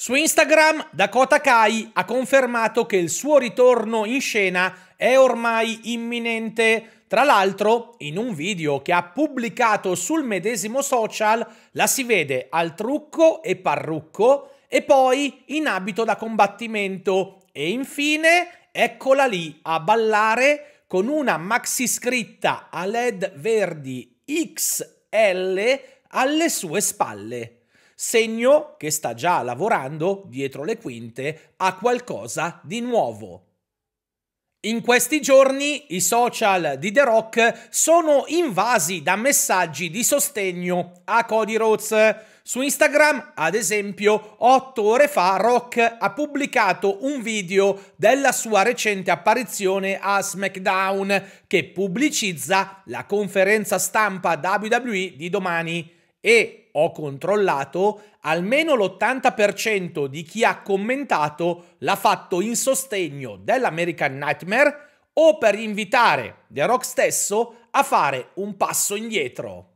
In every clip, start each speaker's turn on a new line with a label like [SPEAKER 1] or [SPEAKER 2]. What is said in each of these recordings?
[SPEAKER 1] Su Instagram Dakota Kai ha confermato che il suo ritorno in scena è ormai imminente. Tra l'altro, in un video che ha pubblicato sul medesimo social, la si vede al trucco e parrucco e poi in abito da combattimento e infine eccola lì a ballare con una maxi scritta a led verdi XL alle sue spalle segno che sta già lavorando dietro le quinte a qualcosa di nuovo. In questi giorni i social di The Rock sono invasi da messaggi di sostegno a Cody Rhodes. Su Instagram, ad esempio, otto ore fa Rock ha pubblicato un video della sua recente apparizione a SmackDown che pubblicizza la conferenza stampa WWE di domani e ho controllato, almeno l'80% di chi ha commentato l'ha fatto in sostegno dell'American Nightmare o per invitare The Rock stesso a fare un passo indietro.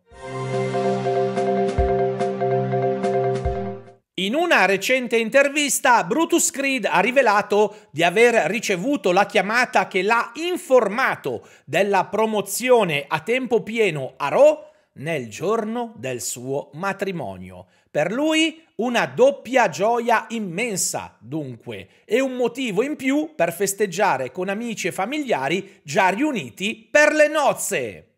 [SPEAKER 1] In una recente intervista, Brutus Creed ha rivelato di aver ricevuto la chiamata che l'ha informato della promozione a tempo pieno a Raw nel giorno del suo matrimonio. Per lui una doppia gioia immensa, dunque, e un motivo in più per festeggiare con amici e familiari già riuniti per le nozze.